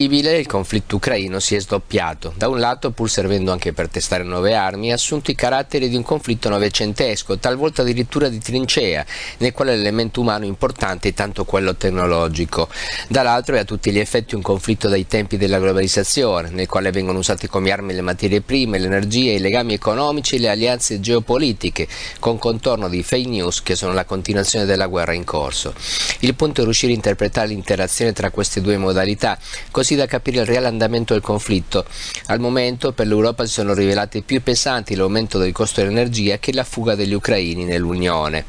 Il conflitto ucraino si è sdoppiato. Da un lato, pur servendo anche per testare nuove armi, ha assunto i caratteri di un conflitto novecentesco, talvolta addirittura di trincea, nel quale l'elemento umano importante è tanto quello tecnologico. Dall'altro è a tutti gli effetti un conflitto dai tempi della globalizzazione, nel quale vengono usate come armi le materie prime, l'energia, i legami economici e le alleanze geopolitiche, con contorno di fake news che sono la continuazione della guerra in corso. Il punto è riuscire a interpretare l'interazione tra queste due modalità, così così da capire il reale andamento del conflitto. Al momento per l'Europa si sono rivelate più pesanti l'aumento del costo dell'energia che la fuga degli ucraini nell'Unione.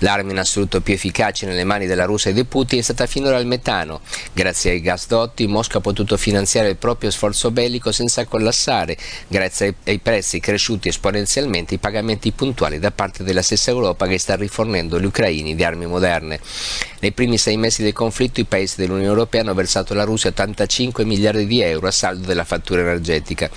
L'arma in assoluto più efficace nelle mani della Russia e di Putin è stata finora il metano. Grazie ai gasdotti Mosca ha potuto finanziare il proprio sforzo bellico senza collassare, grazie ai prezzi cresciuti esponenzialmente i pagamenti puntuali da parte della stessa Europa che sta rifornendo gli ucraini di armi moderne. Nei primi sei mesi del conflitto i paesi dell'Unione Europea hanno versato alla Russia 85 5 miliardi di euro a saldo della fattura energetica.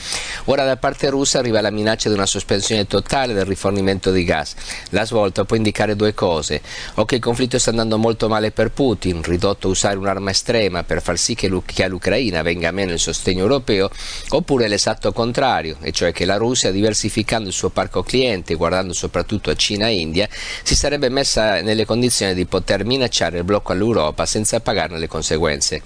Ora da parte russa arriva la minaccia di una sospensione totale del rifornimento di gas. La svolta può indicare due cose, o che il conflitto sta andando molto male per Putin, ridotto a usare un'arma estrema per far sì che, all'Ucraina venga meno il sostegno europeo, oppure l'esatto contrario, e cioè che la Russia, diversificando il suo parco cliente, guardando soprattutto a Cina e India, si sarebbe messa nelle condizioni di poter minacciare il blocco all'Europa senza pagarne le conseguenze.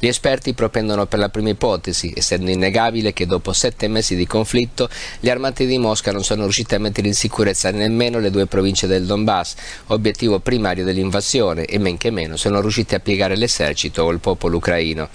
Gli esperti propendono propendono per la prima ipotesi, essendo innegabile che dopo sette mesi di conflitto gli armati di Mosca non sono riusciti a mettere in sicurezza nemmeno le due province del Donbass, obiettivo primario dell'invasione, e men che meno sono riusciti a piegare l'esercito o il popolo ucraino.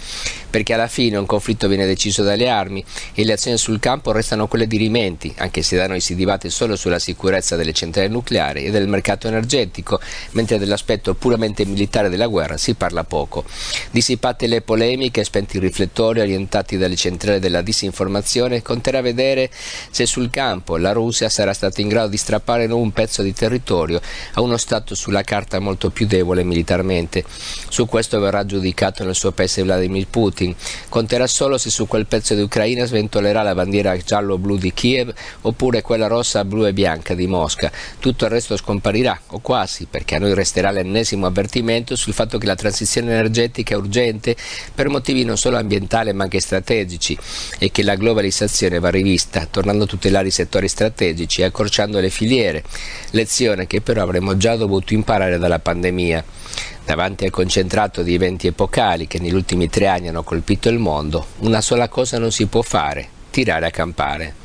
Perché alla fine un conflitto viene deciso dalle armi e le azioni sul campo restano quelle di rimenti, anche se da noi si dibatte solo sulla sicurezza delle centrali nucleari e del mercato energetico, mentre dell'aspetto puramente militare della guerra si parla poco. Dissipate le polemiche, spenti i riflettori orientati dalle centrali della disinformazione, conterà vedere se sul campo la Russia sarà stata in grado di strappare un pezzo di territorio a uno Stato sulla carta molto più debole militarmente. Su questo verrà giudicato nel suo paese Vladimir Putin. Conterà solo se su quel pezzo di Ucraina sventolerà la bandiera giallo-blu di Kiev oppure quella rossa, blu e bianca di Mosca. Tutto il resto scomparirà, o quasi, perché a noi resterà l'ennesimo avvertimento sul fatto che la transizione energetica è urgente per motivi non solo ambientali ma anche strategici e che la globalizzazione va rivista, tornando a tutelare i settori strategici e accorciando le filiere, lezione che però avremmo già dovuto imparare dalla pandemia. Davanti al concentrato di eventi epocali che negli ultimi tre anni hanno colpito il mondo, una sola cosa non si può fare, tirare a campare.